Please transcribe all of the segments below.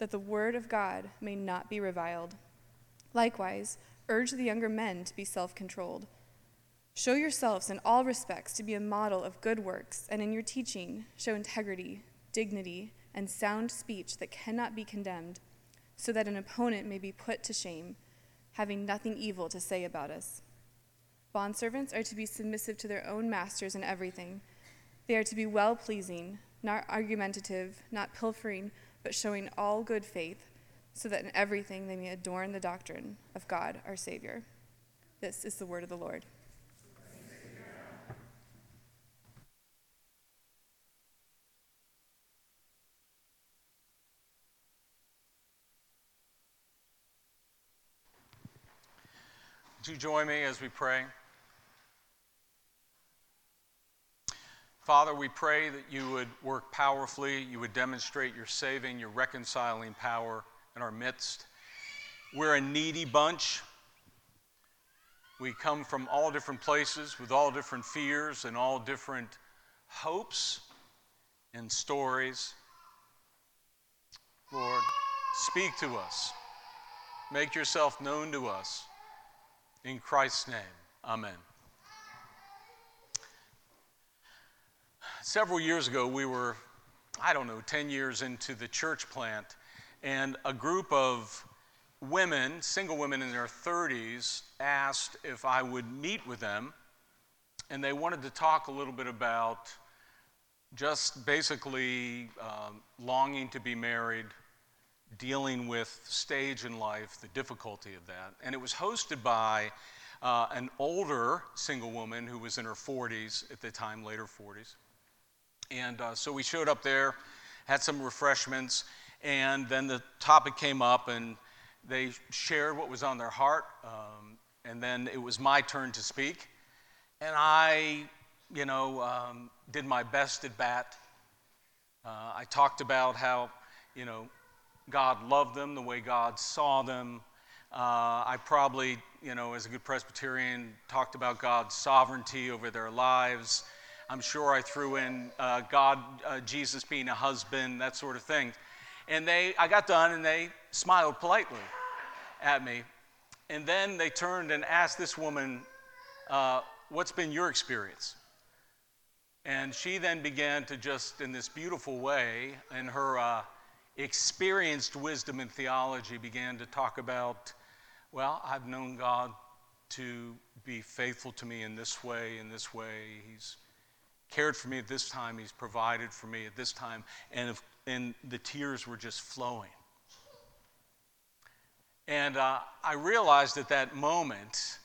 that the word of God may not be reviled. Likewise, urge the younger men to be self controlled. Show yourselves in all respects to be a model of good works, and in your teaching, show integrity dignity, and sound speech that cannot be condemned, so that an opponent may be put to shame, having nothing evil to say about us. Bondservants are to be submissive to their own masters in everything. They are to be well pleasing, not argumentative, not pilfering, but showing all good faith, so that in everything they may adorn the doctrine of God our Savior. This is the word of the Lord. Would you join me as we pray? Father, we pray that you would work powerfully, you would demonstrate your saving, your reconciling power in our midst. We're a needy bunch. We come from all different places with all different fears and all different hopes and stories. Lord, speak to us. Make yourself known to us. In Christ's name, amen. Several years ago, we were, I don't know, 10 years into the church plant, and a group of women, single women in their 30s, asked if I would meet with them, and they wanted to talk a little bit about just basically um, longing to be married, dealing with stage in life, the difficulty of that. And it was hosted by uh, an older single woman who was in her 40s at the time, later 40s. And uh, so we showed up there, had some refreshments, and then the topic came up, and they shared what was on their heart. Um, and then it was my turn to speak. And I, you know, um, did my best at bat. Uh, I talked about how, you know, God loved them the way God saw them. Uh, I probably, you know, as a good Presbyterian, talked about God's sovereignty over their lives. I'm sure I threw in uh, God, uh, Jesus being a husband, that sort of thing. And they, I got done and they smiled politely at me. And then they turned and asked this woman, uh, What's been your experience? And she then began to just, in this beautiful way, in her uh, experienced wisdom in theology began to talk about, well, I've known God to be faithful to me in this way, in this way. He's cared for me at this time, He's provided for me at this time. And, if, and the tears were just flowing. And uh, I realized at that moment,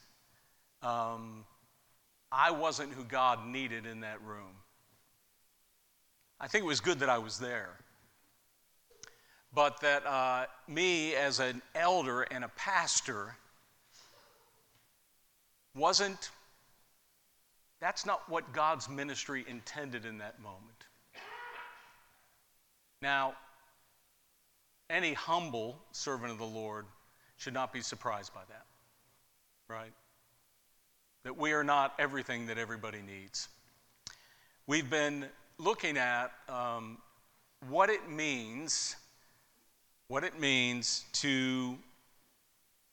um, I wasn't who God needed in that room. I think it was good that I was there but that uh, me as an elder and a pastor wasn't, that's not what God's ministry intended in that moment. Now, any humble servant of the Lord should not be surprised by that, right? That we are not everything that everybody needs. We've been looking at um, what it means what it means to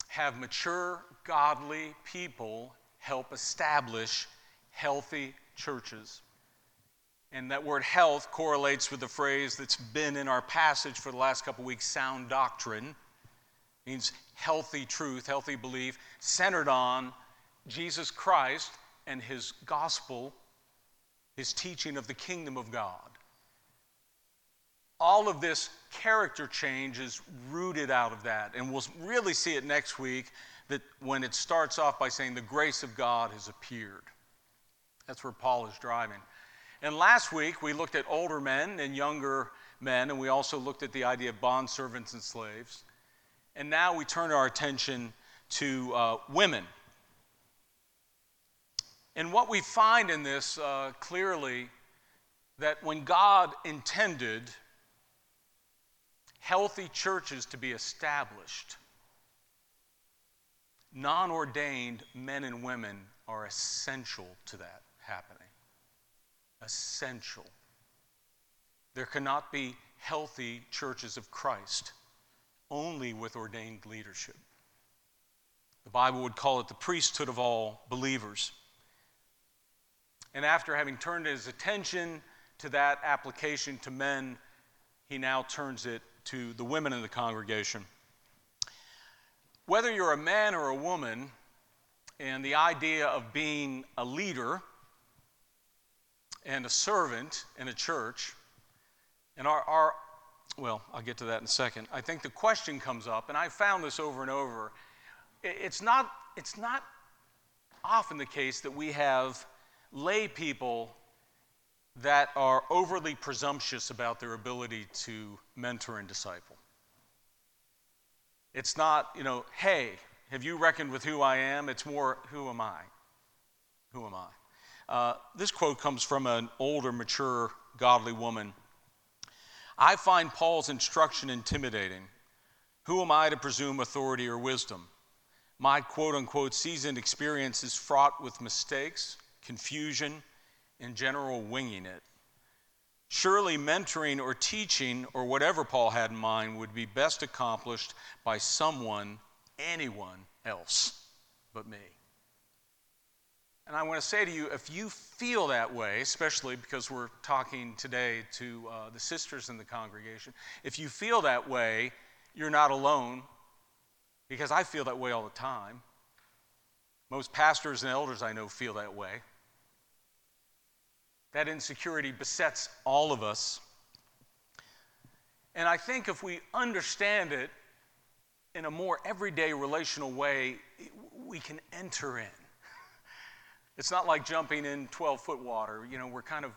have mature, godly people help establish healthy churches. And that word health correlates with the phrase that's been in our passage for the last couple weeks sound doctrine. It means healthy truth, healthy belief, centered on Jesus Christ and his gospel, his teaching of the kingdom of God all of this character change is rooted out of that. And we'll really see it next week that when it starts off by saying the grace of God has appeared. That's where Paul is driving. And last week we looked at older men and younger men, and we also looked at the idea of bond servants and slaves. And now we turn our attention to uh, women. And what we find in this uh, clearly that when God intended healthy churches to be established, non ordained men and women are essential to that happening. Essential. There cannot be healthy churches of Christ only with ordained leadership. The Bible would call it the priesthood of all believers. And after having turned his attention to that application to men, he now turns it to the women in the congregation. Whether you're a man or a woman, and the idea of being a leader and a servant in a church, and our, our well, I'll get to that in a second. I think the question comes up, and I found this over and over. It's not, it's not often the case that we have lay people that are overly presumptuous about their ability to mentor and disciple. It's not, you know, hey, have you reckoned with who I am? It's more, who am I? Who am I? Uh, this quote comes from an older, mature, godly woman. I find Paul's instruction intimidating. Who am I to presume authority or wisdom? My quote unquote seasoned experience is fraught with mistakes, confusion, and general winging it. Surely, mentoring or teaching, or whatever Paul had in mind, would be best accomplished by someone, anyone else but me. And I want to say to you if you feel that way, especially because we're talking today to uh, the sisters in the congregation, if you feel that way, you're not alone because I feel that way all the time. Most pastors and elders I know feel that way. That insecurity besets all of us. And I think if we understand it in a more everyday relational way, we can enter in. It's not like jumping in 12 foot water. You know, we're kind of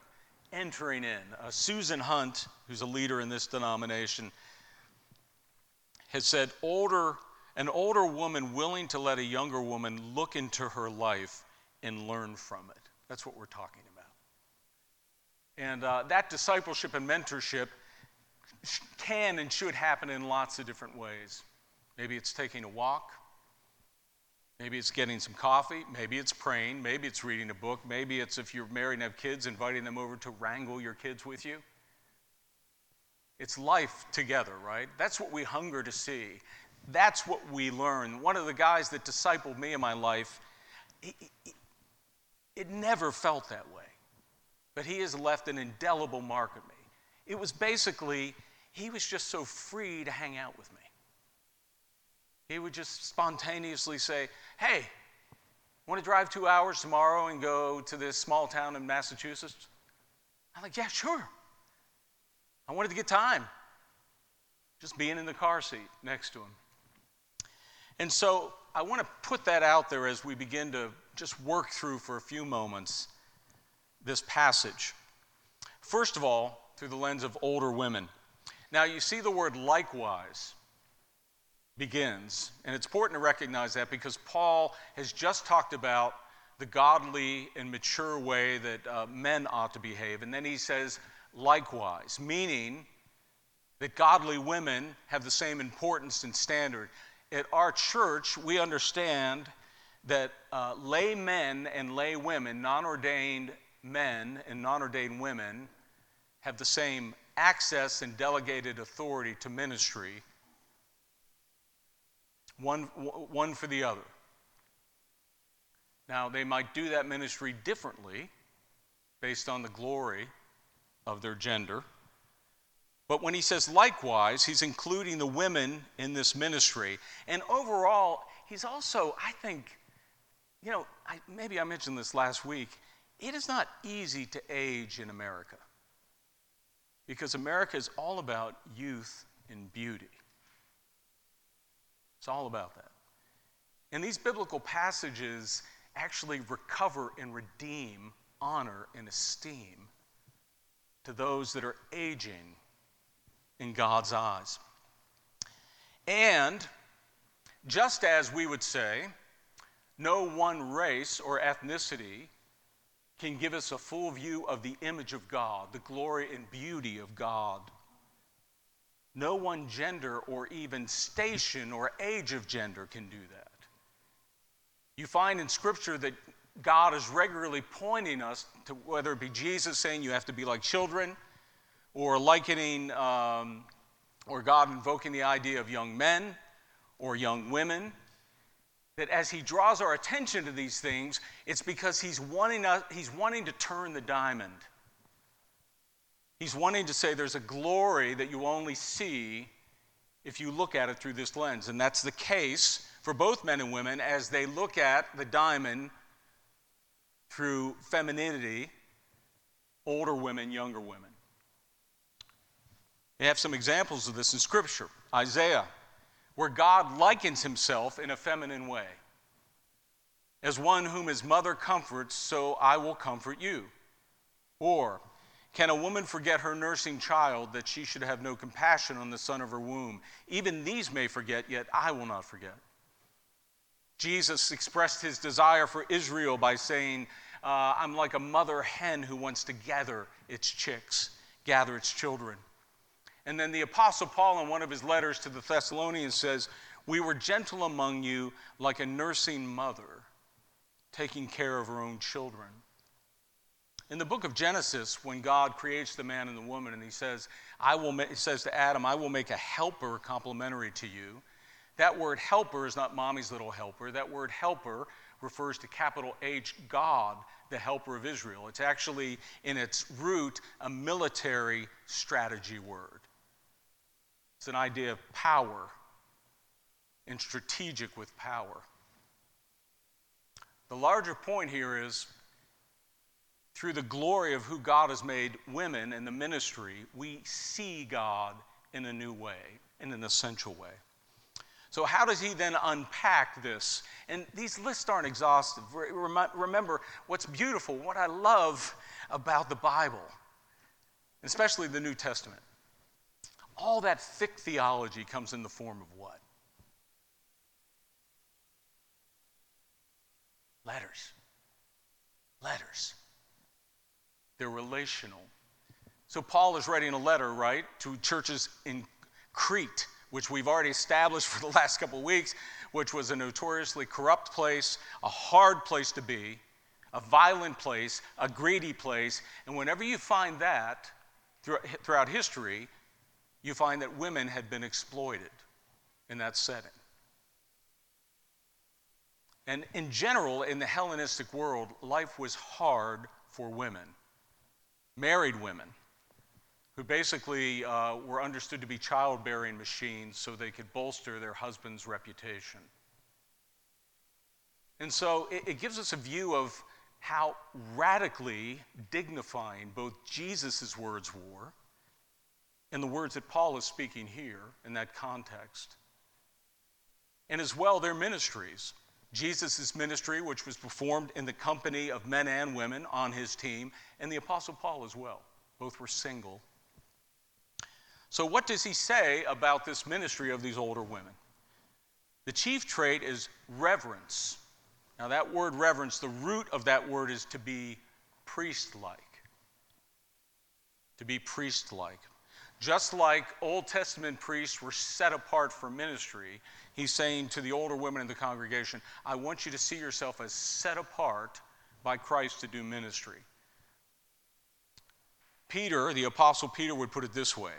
entering in. Uh, Susan Hunt, who's a leader in this denomination, has said older, an older woman willing to let a younger woman look into her life and learn from it. That's what we're talking about. And uh, that discipleship and mentorship can and should happen in lots of different ways. Maybe it's taking a walk. Maybe it's getting some coffee. Maybe it's praying. Maybe it's reading a book. Maybe it's if you're married and have kids, inviting them over to wrangle your kids with you. It's life together, right? That's what we hunger to see. That's what we learn. One of the guys that discipled me in my life, it never felt that way but he has left an indelible mark on me. It was basically, he was just so free to hang out with me. He would just spontaneously say, Hey, want to drive two hours tomorrow and go to this small town in Massachusetts? I'm like, Yeah, sure. I wanted to get time. Just being in the car seat next to him. And so I want to put that out there as we begin to just work through for a few moments this passage. First of all, through the lens of older women. Now, you see the word likewise begins, and it's important to recognize that because Paul has just talked about the godly and mature way that uh, men ought to behave. And then he says, likewise, meaning that godly women have the same importance and standard. At our church, we understand that uh, lay men and lay women, non ordained men and non ordained women have the same access and delegated authority to ministry, one, one for the other. Now, they might do that ministry differently based on the glory of their gender. But when he says likewise, he's including the women in this ministry. And overall, he's also, I think, you know, I, maybe I mentioned this last week. It is not easy to age in America because America is all about youth and beauty. It's all about that. And these biblical passages actually recover and redeem honor and esteem to those that are aging in God's eyes. And Just as we would say, no one race or ethnicity can give us a full view of the image of God, the glory and beauty of God. No one gender or even station or age of gender can do that. You find in Scripture that God is regularly pointing us to whether it be Jesus saying you have to be like children, or likening, um, or God invoking the idea of young men or young women that as he draws our attention to these things, it's because he's wanting, us, he's wanting to turn the diamond. He's wanting to say there's a glory that you only see if you look at it through this lens. And that's the case for both men and women as they look at the diamond through femininity, older women, younger women. We have some examples of this in Scripture. Isaiah where God likens himself in a feminine way. As one whom his mother comforts, so I will comfort you. Or, can a woman forget her nursing child that she should have no compassion on the son of her womb? Even these may forget, yet I will not forget. Jesus expressed his desire for Israel by saying, uh, I'm like a mother hen who wants to gather its chicks, gather its children. And then the Apostle Paul, in one of his letters to the Thessalonians, says, We were gentle among you like a nursing mother, taking care of her own children. In the book of Genesis, when God creates the man and the woman, and he says, I will he says to Adam, I will make a helper complementary to you. That word helper is not mommy's little helper. That word helper refers to capital H, God, the helper of Israel. It's actually, in its root, a military strategy word. It's an idea of power and strategic with power. The larger point here is through the glory of who God has made women in the ministry, we see God in a new way, in an essential way. So, how does he then unpack this? And these lists aren't exhaustive. Remember, what's beautiful, what I love about the Bible, especially the New Testament, all that thick theology comes in the form of what? Letters. Letters. They're relational. So Paul is writing a letter, right, to churches in Crete, which we've already established for the last couple of weeks, which was a notoriously corrupt place, a hard place to be, a violent place, a greedy place. And whenever you find that throughout history, you find that women had been exploited in that setting. And in general, in the Hellenistic world, life was hard for women, married women, who basically uh, were understood to be childbearing machines so they could bolster their husband's reputation. And so it, it gives us a view of how radically dignifying both Jesus' words were and the words that Paul is speaking here in that context. And as well, their ministries. Jesus' ministry, which was performed in the company of men and women on his team, and the Apostle Paul as well. Both were single. So, what does he say about this ministry of these older women? The chief trait is reverence. Now, that word reverence, the root of that word is to be priest like. To be priest like. Just like Old Testament priests were set apart for ministry, he's saying to the older women in the congregation, I want you to see yourself as set apart by Christ to do ministry. Peter, the Apostle Peter, would put it this way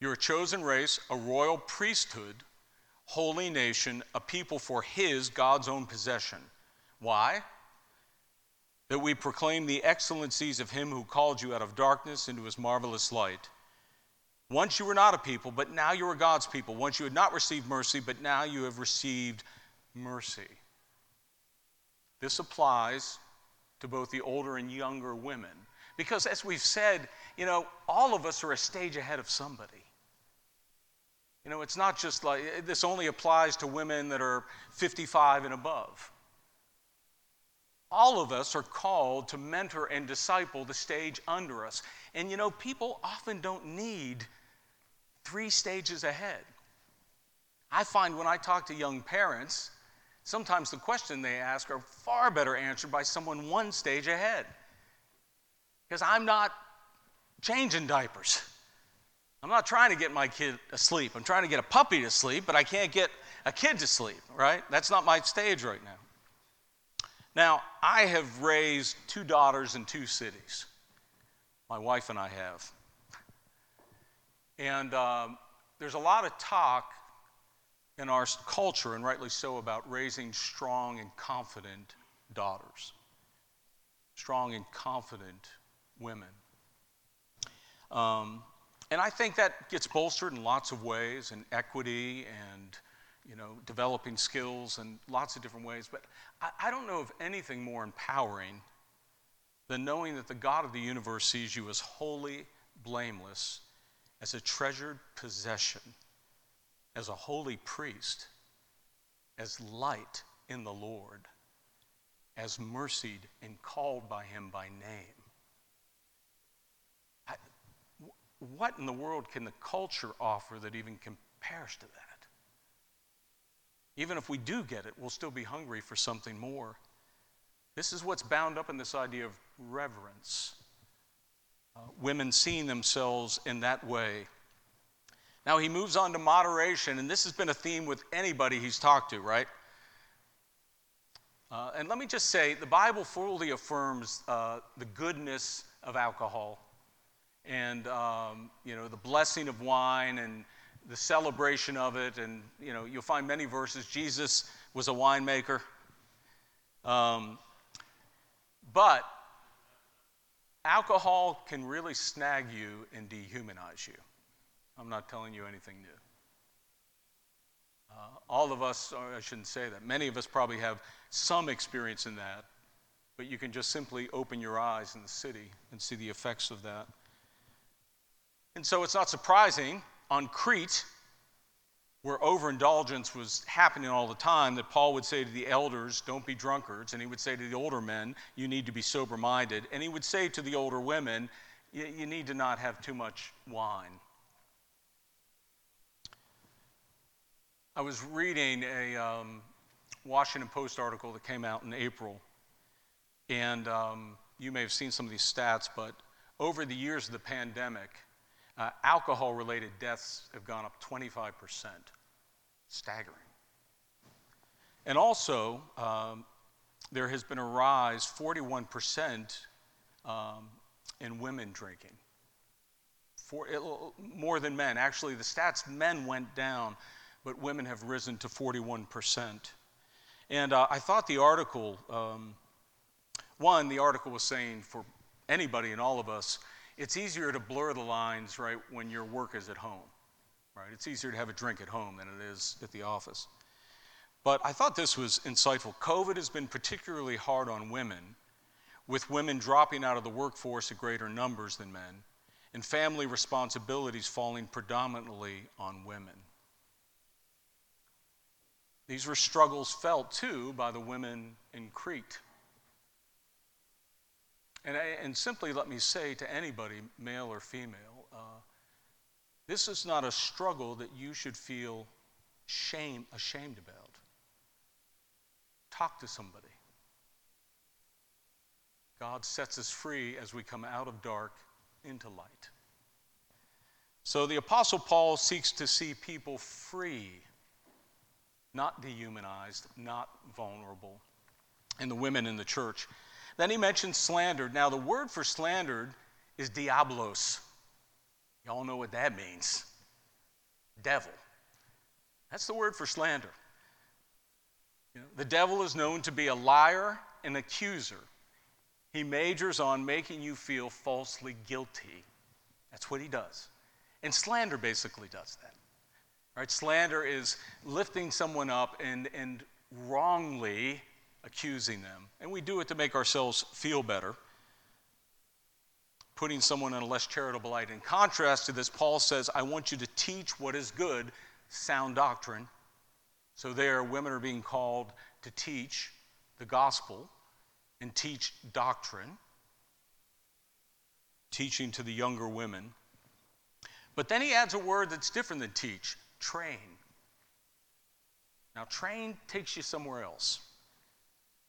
You're a chosen race, a royal priesthood, holy nation, a people for his, God's own possession. Why? That we proclaim the excellencies of him who called you out of darkness into his marvelous light. Once you were not a people, but now you are God's people. Once you had not received mercy, but now you have received mercy. This applies to both the older and younger women. Because as we've said, you know, all of us are a stage ahead of somebody. You know, it's not just like this only applies to women that are 55 and above. All of us are called to mentor and disciple the stage under us. And you know, people often don't need three stages ahead. I find when I talk to young parents, sometimes the question they ask are far better answered by someone one stage ahead. Because I'm not changing diapers. I'm not trying to get my kid asleep. I'm trying to get a puppy to sleep, but I can't get a kid to sleep, right? That's not my stage right now. Now, I have raised two daughters in two cities. My wife and I have. And um, there's a lot of talk in our culture, and rightly so, about raising strong and confident daughters, strong and confident women. Um, and I think that gets bolstered in lots of ways, in equity and you know, developing skills and lots of different ways. But I, I don't know of anything more empowering than knowing that the God of the universe sees you as holy, blameless, as a treasured possession as a holy priest, as light in the Lord, as mercied and called by him by name. I, what in the world can the culture offer that even compares to that? Even if we do get it, we'll still be hungry for something more. This is what's bound up in this idea of reverence. Women seeing themselves in that way. Now he moves on to moderation, and this has been a theme with anybody he's talked to, right? Uh, and let me just say the Bible fully affirms uh, the goodness of alcohol and um, you know the blessing of wine and the celebration of it. And you know you'll find many verses jesus was a winemaker. Um, but alcohol can really snag you and dehumanize you I'm not telling you anything new. Uh, all of us, I shouldn't say that, many of us probably have some experience in that, but you can just simply open your eyes in the city and see the effects of that. And so it's not surprising on Crete, where overindulgence was happening all the time, that Paul would say to the elders, Don't be drunkards. And he would say to the older men, You need to be sober minded. And he would say to the older women, You need to not have too much wine. I was reading a um, Washington Post article that came out in April, and um, you may have seen some of these stats, but over the years of the pandemic, uh, alcohol related deaths have gone up 25%. Staggering. And also, um, there has been a rise, 41%, um, in women drinking. For, it, more than men. Actually, the stats, men went down but women have risen to 41%. And uh, I thought the article, um, one, the article was saying for anybody and all of us, it's easier to blur the lines, right, when your work is at home, right? It's easier to have a drink at home than it is at the office. But I thought this was insightful. COVID has been particularly hard on women, with women dropping out of the workforce at greater numbers than men, and family responsibilities falling predominantly on women. These were struggles felt too by the women in Crete. And, and simply let me say to anybody, male or female, uh, this is not a struggle that you should feel shame, ashamed about. Talk to somebody. God sets us free as we come out of dark into light. So the Apostle Paul seeks to see people free not dehumanized, not vulnerable, and the women in the church. Then he mentions slandered. Now, the word for slandered is diablos. Y'all know what that means devil. That's the word for slander. You know, the devil is known to be a liar and accuser. He majors on making you feel falsely guilty. That's what he does. And slander basically does that. Right? Slander is lifting someone up and, and wrongly accusing them. And we do it to make ourselves feel better, putting someone in a less charitable light. In contrast to this, Paul says, I want you to teach what is good, sound doctrine. So there, women are being called to teach the gospel and teach doctrine, teaching to the younger women. But then he adds a word that's different than teach train. Now, train takes you somewhere else.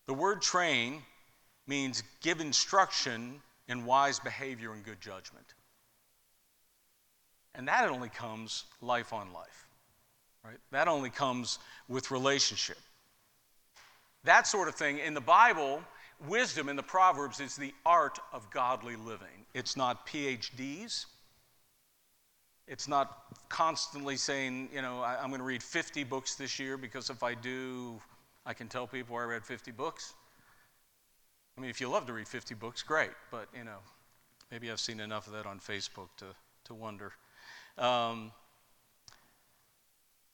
The word train means give instruction in wise behavior and good judgment. And that only comes life on life, right? That only comes with relationship. That sort of thing. In the Bible, wisdom in the Proverbs is the art of godly living. It's not PhDs. It's not constantly saying, you know, I, am going to read 50 books this year because if I do, I can tell people I read 50 books. I mean, if you love to read 50 books, great, but, you know, maybe I've seen enough of that on Facebook to, to wonder. Um,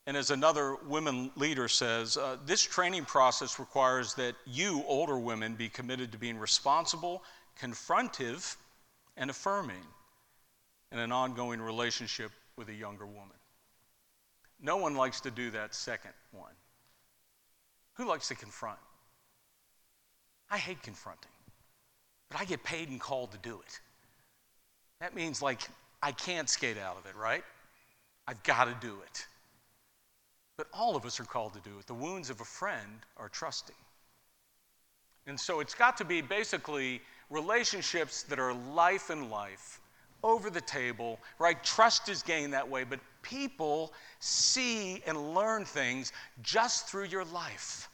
and as another women leader says, uh, this training process requires that you, older women, be committed to being responsible, confrontive, and affirming in an ongoing relationship with a younger woman. No one likes to do that second one. Who likes to confront? I hate confronting, but I get paid and called to do it. That means, like, I can't skate out of it, right? I've got to do it. But all of us are called to do it. The wounds of a friend are trusting. And so it's got to be basically relationships that are life and life, over the table, right? Trust is gained that way, but people see and learn things just through your life.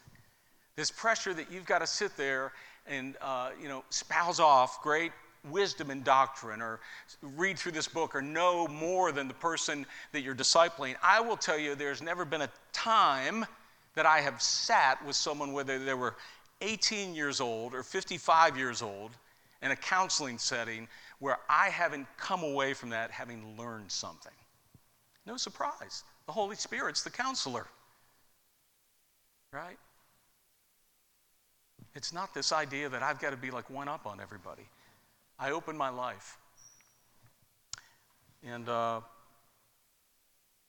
This pressure that you've got to sit there and, uh, you know, spouse off great wisdom and doctrine or read through this book or know more than the person that you're discipling. I will tell you, there's never been a time that I have sat with someone, whether they were 18 years old or 55 years old, in a counseling setting where I haven't come away from that having learned something. No surprise. The Holy Spirit's the counselor. Right? It's not this idea that I've got to be like one up on everybody. I open my life. And, uh,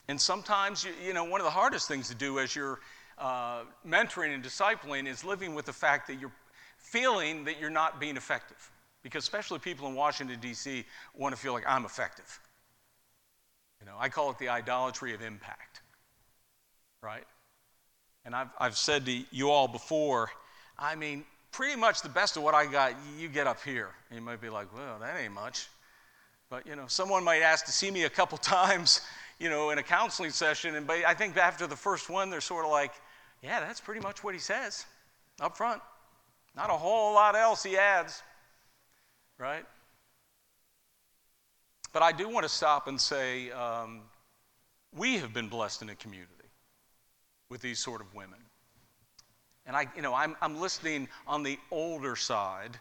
and sometimes, you, you, know, one of the hardest things to do as you're uh, mentoring and discipling is living with the fact that you're feeling that you're not being effective. Because especially people in Washington, D.C. want to feel like I'm effective. Know, I call it the idolatry of impact, right? And I've, I've said to you all before, I mean, pretty much the best of what I got, you get up here. And you might be like, well, that ain't much. But, you know, someone might ask to see me a couple times, you know, in a counseling session. And I think after the first one, they're sort of like, yeah, that's pretty much what he says up front. Not a whole lot else he adds, right? But I do want to stop and say um, we have been blessed in a community with these sort of women. And I, you know, I'm, I'm listening on the older side,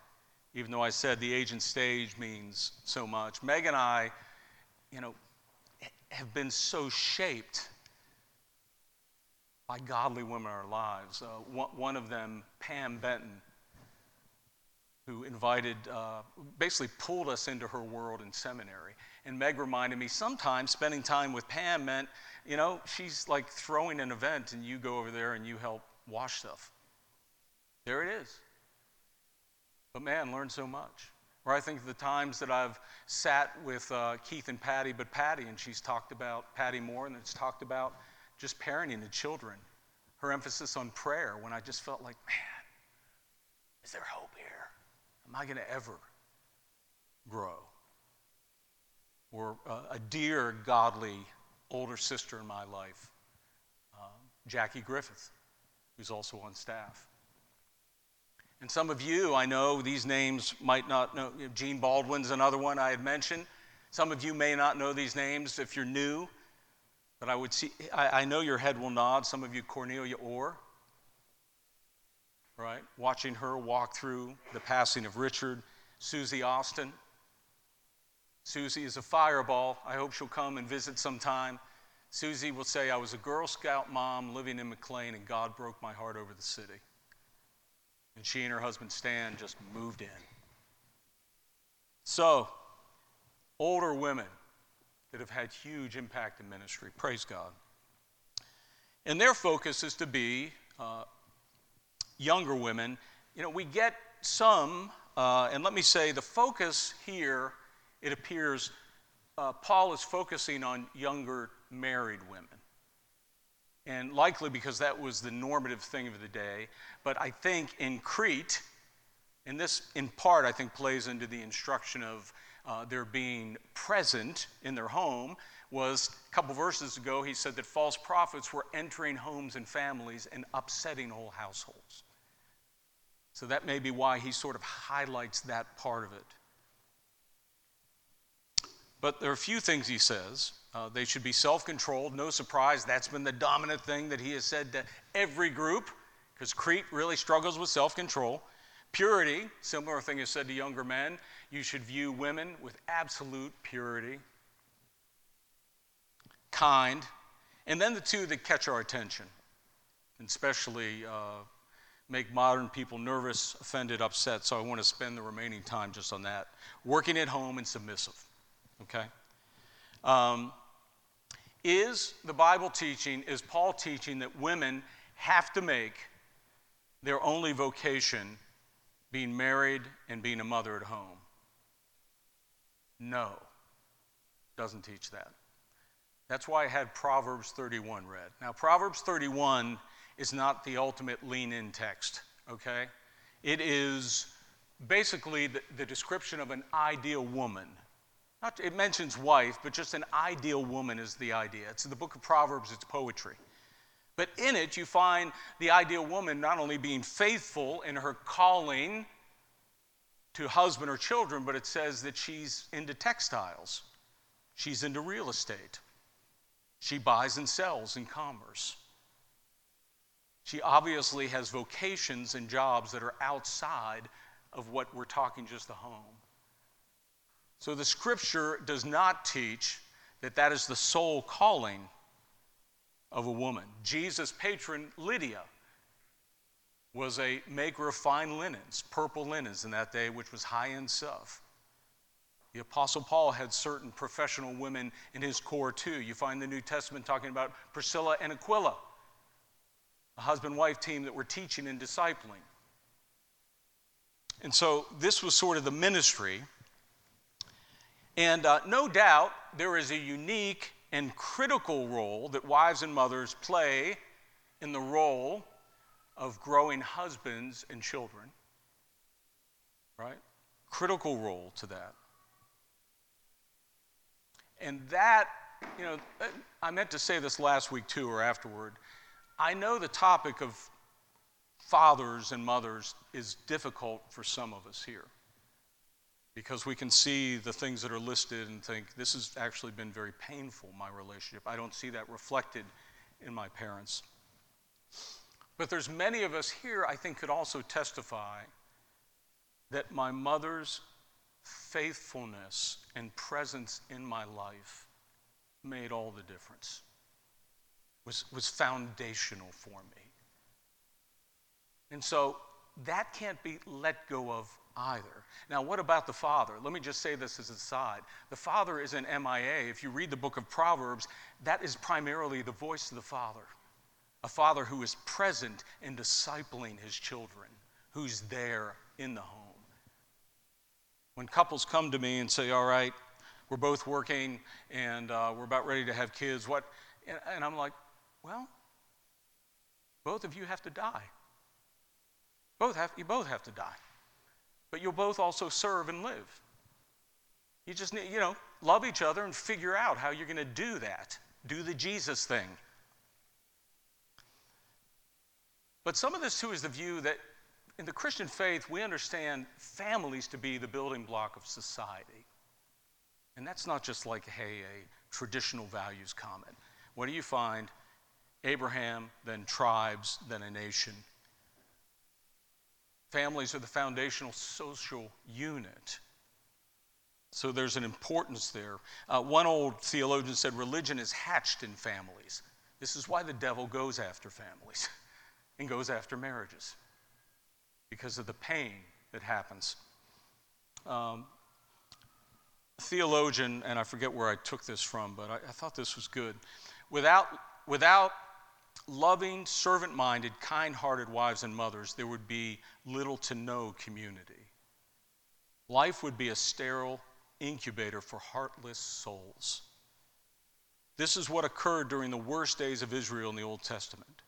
even though I said the age and stage means so much. Meg and I, you know, have been so shaped by godly women in our lives. Uh, one, one, of them, Pam Benton, who invited, uh, basically pulled us into her world in seminary. And Meg reminded me sometimes spending time with Pam meant, you know, she's like throwing an event and you go over there and you help wash stuff. There it is. But man, learned so much. Or I think of the times that I've sat with uh, Keith and Patty, but Patty, and she's talked about Patty Moore, and it's talked about just parenting the children. Her emphasis on prayer when I just felt like, man, is there hope here? Am I going to ever grow? Or uh, a dear, godly older sister in my life, uh, Jackie Griffith, who's also on staff. And some of you, I know these names might not know. Gene Baldwin's another one I had mentioned. Some of you may not know these names if you're new, but I would see, I, I know your head will nod. Some of you, Cornelia Orr, right? Watching her walk through the passing of Richard, Susie Austin. Susie is a fireball. I hope she'll come and visit sometime. Susie will say, I was a Girl Scout mom living in McLean, and God broke my heart over the city. And she and her husband Stan just moved in. So, older women that have had huge impact in ministry, praise God. And their focus is to be uh, younger women. You know, we get some, uh, and let me say the focus here, it appears uh, Paul is focusing on younger married women. and likely because that was the normative thing of the day. But I think in Crete, and this in part I think plays into the instruction of uh, their being present in their home, was a couple verses ago he said that false prophets were entering homes and families and upsetting whole households. So that may be why he sort of highlights that part of it. But there are a few things he says. Uh, they should be self controlled. No surprise, that's been the dominant thing that he has said to every group, because Crete really struggles with self control. Purity, similar thing is said to younger men. You should view women with absolute purity. Kind. And then the two that catch our attention, and especially uh, make modern people nervous, offended, upset. So I want to spend the remaining time just on that. Working at home and submissive okay? Um, is the Bible teaching, is Paul teaching that women have to make their only vocation being married and being a mother at home? No, doesn't teach that. That's why I had Proverbs 31 read. Now, Proverbs 31 is not the ultimate lean in text, okay? It is basically the, the description of an ideal woman not, it mentions wife, but just an ideal woman is the idea. It's the book of Proverbs, it's poetry. But in it, you find the ideal woman not only being faithful in her calling to husband or children, but it says that she's into textiles, she's into real estate, she buys and sells in commerce. She obviously has vocations and jobs that are outside of what we're talking just the home. So the scripture does not teach that that is the sole calling of a woman. Jesus' patron, Lydia, was a maker of fine linens, purple linens in that day, which was high end stuff. The Apostle Paul had certain professional women in his core too. You find the New Testament talking about Priscilla and Aquila, a husband wife team that were teaching and discipling. And so this was sort of the ministry and uh, no doubt there is a unique and critical role that wives and mothers play in the role of growing husbands and children. Right? Critical role to that. And that, you know, uh, I meant to say this last week too or afterward. I know the topic of fathers and mothers is difficult for some of us here because we can see the things that are listed and think, this has actually been very painful, my relationship. I don't see that reflected in my parents. But there's many of us here, I think, could also testify that my mother's faithfulness and presence in my life made all the difference, was, was foundational for me. And so that can't be let go of either. Now, what about the father? Let me just say this as a side. The father is an MIA. If you read the book of Proverbs, that is primarily the voice of the father. A father who is present in discipling his children, who's there in the home. When couples come to me and say, All right, we're both working and uh, we're about ready to have kids, what? And, and I'm like, Well, both of you have to die. Both have, you both have to die but you'll both also serve and live. You just need, you know, love each other and figure out how you're going to do that. Do the Jesus thing. But some of this, too, is the view that in the Christian faith, we understand families to be the building block of society. And that's not just like, hey, a traditional values comment. What do you find? Abraham, then tribes, then a nation. Families are the foundational social unit. So there's an importance there. Uh, one old theologian said religion is hatched in families. This is why the devil goes after families and goes after marriages because of the pain that happens. Um, theologian, and I forget where I took this from, but I, I thought this was good. Without, without loving, servant minded, kind hearted wives and mothers, there would be little to no community. Life would be a sterile incubator for heartless souls. This is what occurred during the worst days of Israel in the Old Testament.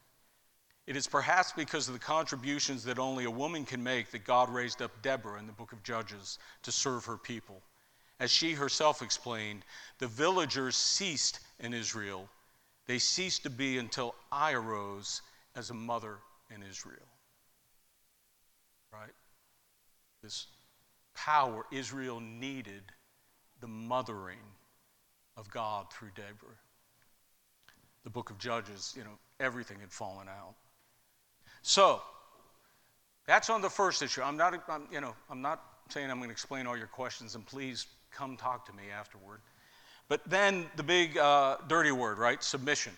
It is perhaps because of the contributions that only a woman can make that God raised up Deborah in the book of Judges to serve her people. As she herself explained, the villagers ceased in Israel. They ceased to be until I arose as a mother in Israel. Right? This power Israel needed the mothering of God through Deborah. The book of Judges, you know, everything had fallen out. So, that's on the first issue. I'm not, I'm, you know, I'm not saying I'm going to explain all your questions, and please come talk to me afterward. But then the big uh, dirty word, right? Submission.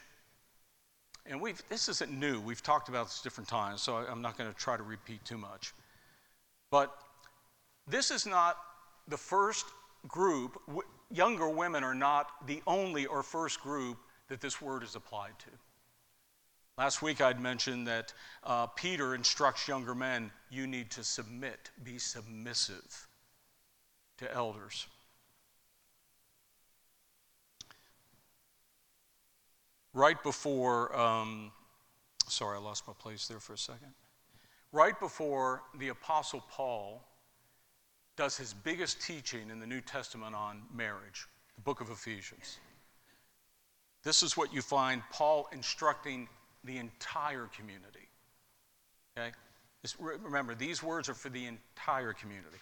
And we've, this isn't new. We've talked about this different times, so I'm not going to try to repeat too much. But this is not the first group. Younger women are not the only or first group that this word is applied to. Last week I'd mentioned that uh, Peter instructs younger men you need to submit, be submissive to elders. Right before, um, sorry, I lost my place there for a second. Right before the Apostle Paul does his biggest teaching in the New Testament on marriage, the book of Ephesians. This is what you find Paul instructing the entire community. Okay? remember, these words are for the entire community.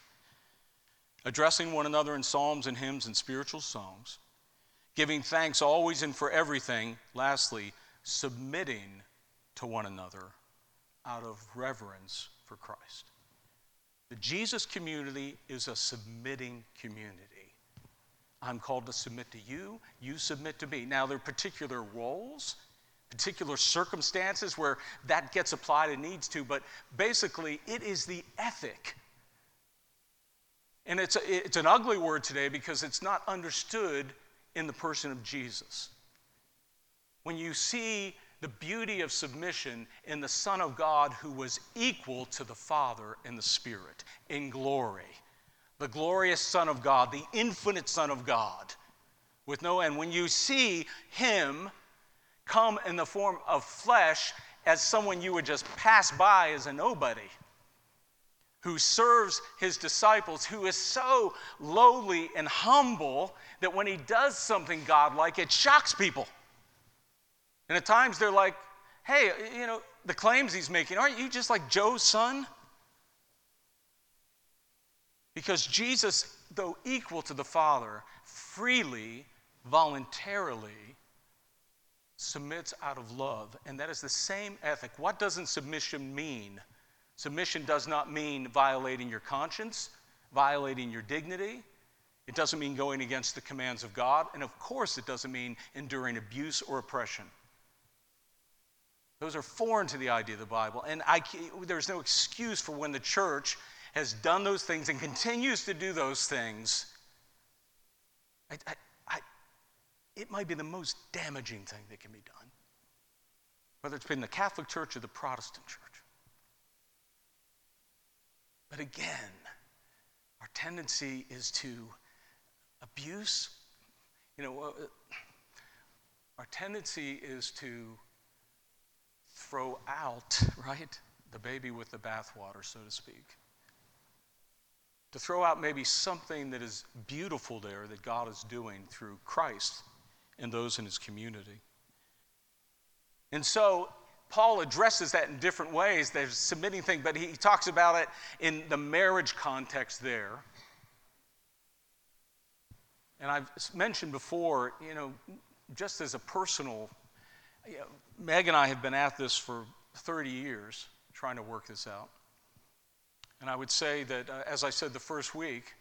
Addressing one another in psalms and hymns and spiritual songs, giving thanks always and for everything. Lastly, submitting to one another out of reverence for Christ. The Jesus community is a submitting community. I'm called to submit to you, you submit to me. Now, there are particular roles particular circumstances where that gets applied and needs to, but basically, it is the ethic. And it's, a, it's an ugly word today because it's not understood in the person of Jesus. When you see the beauty of submission in the Son of God who was equal to the Father in the Spirit, in glory, the glorious Son of God, the infinite Son of God, with no end. When you see Him, come in the form of flesh as someone you would just pass by as a nobody, who serves his disciples, who is so lowly and humble that when he does something godlike, it shocks people. And at times they're like, hey, you know, the claims he's making, aren't you just like Joe's son? Because Jesus, though equal to the Father, freely, voluntarily submits out of love. And that is the same ethic. What doesn't submission mean? Submission does not mean violating your conscience, violating your dignity. It doesn't mean going against the commands of God. And of course, it doesn't mean enduring abuse or oppression. Those are foreign to the idea of the Bible. And I, there's no excuse for when the church has done those things and continues to do those things. I, I, it might be the most damaging thing that can be done, whether it's been the Catholic Church or the Protestant Church. But again, our tendency is to abuse. You know, uh, our tendency is to throw out, right, the baby with the bathwater, so to speak to throw out maybe something that is beautiful there that God is doing through Christ and those in his community. And so Paul addresses that in different ways. There's submitting thing, but he talks about it in the marriage context there. And I've mentioned before, you know, just as a personal, you know, Meg and I have been at this for 30 years trying to work this out. And I would say that, uh, as I said the first week,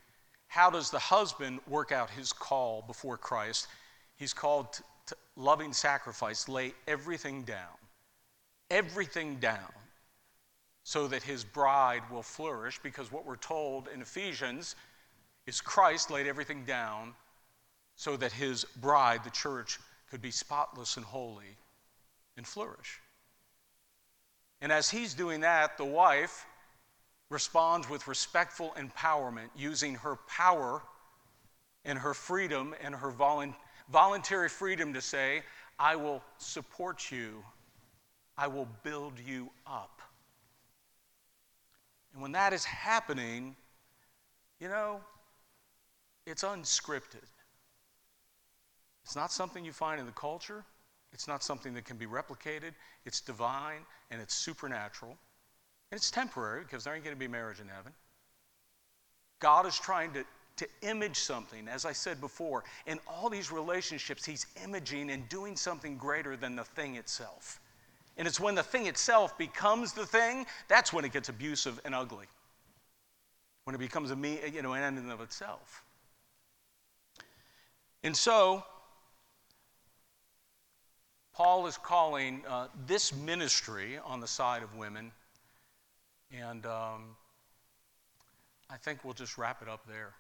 how does the husband work out his call before Christ? He's called to, to loving sacrifice, lay everything down, everything down, so that his bride will flourish. Because what we're told in Ephesians is Christ laid everything down so that his bride, the church, could be spotless and holy and flourish. And as he's doing that, the wife responds with respectful empowerment, using her power and her freedom and her volunteer voluntary freedom to say, I will support you, I will build you up. And when that is happening, you know, it's unscripted. It's not something you find in the culture. It's not something that can be replicated. It's divine and it's supernatural. And it's temporary because there ain't going to be marriage in heaven. God is trying to, to image something, as I said before. In all these relationships, He's imaging and doing something greater than the thing itself. And it's when the thing itself becomes the thing, that's when it gets abusive and ugly. When it becomes a me, you know, an end in of itself. And so, Paul is calling uh, this ministry on the side of women, and um, I think we'll just wrap it up there.